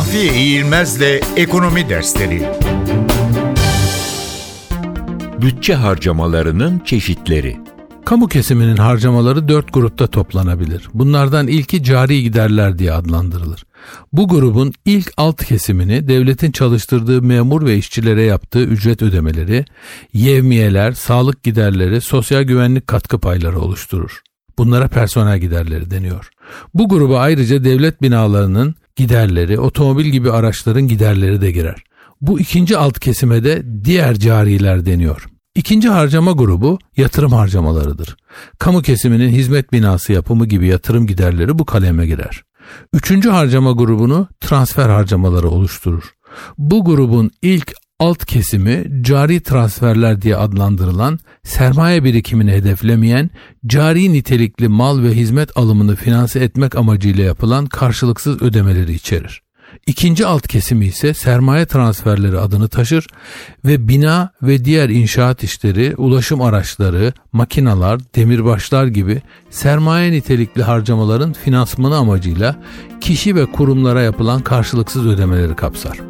Mahfiye İğilmez'le Ekonomi Dersleri Bütçe harcamalarının çeşitleri. Kamu kesiminin harcamaları dört grupta toplanabilir. Bunlardan ilki cari giderler diye adlandırılır. Bu grubun ilk alt kesimini devletin çalıştırdığı memur ve işçilere yaptığı ücret ödemeleri, yevmiyeler, sağlık giderleri, sosyal güvenlik katkı payları oluşturur. Bunlara personel giderleri deniyor. Bu gruba ayrıca devlet binalarının giderleri, otomobil gibi araçların giderleri de girer. Bu ikinci alt kesime de diğer cariler deniyor. İkinci harcama grubu yatırım harcamalarıdır. Kamu kesiminin hizmet binası yapımı gibi yatırım giderleri bu kaleme girer. Üçüncü harcama grubunu transfer harcamaları oluşturur. Bu grubun ilk alt kesimi cari transferler diye adlandırılan sermaye birikimini hedeflemeyen cari nitelikli mal ve hizmet alımını finanse etmek amacıyla yapılan karşılıksız ödemeleri içerir. İkinci alt kesimi ise sermaye transferleri adını taşır ve bina ve diğer inşaat işleri, ulaşım araçları, makinalar, demirbaşlar gibi sermaye nitelikli harcamaların finansmanı amacıyla kişi ve kurumlara yapılan karşılıksız ödemeleri kapsar.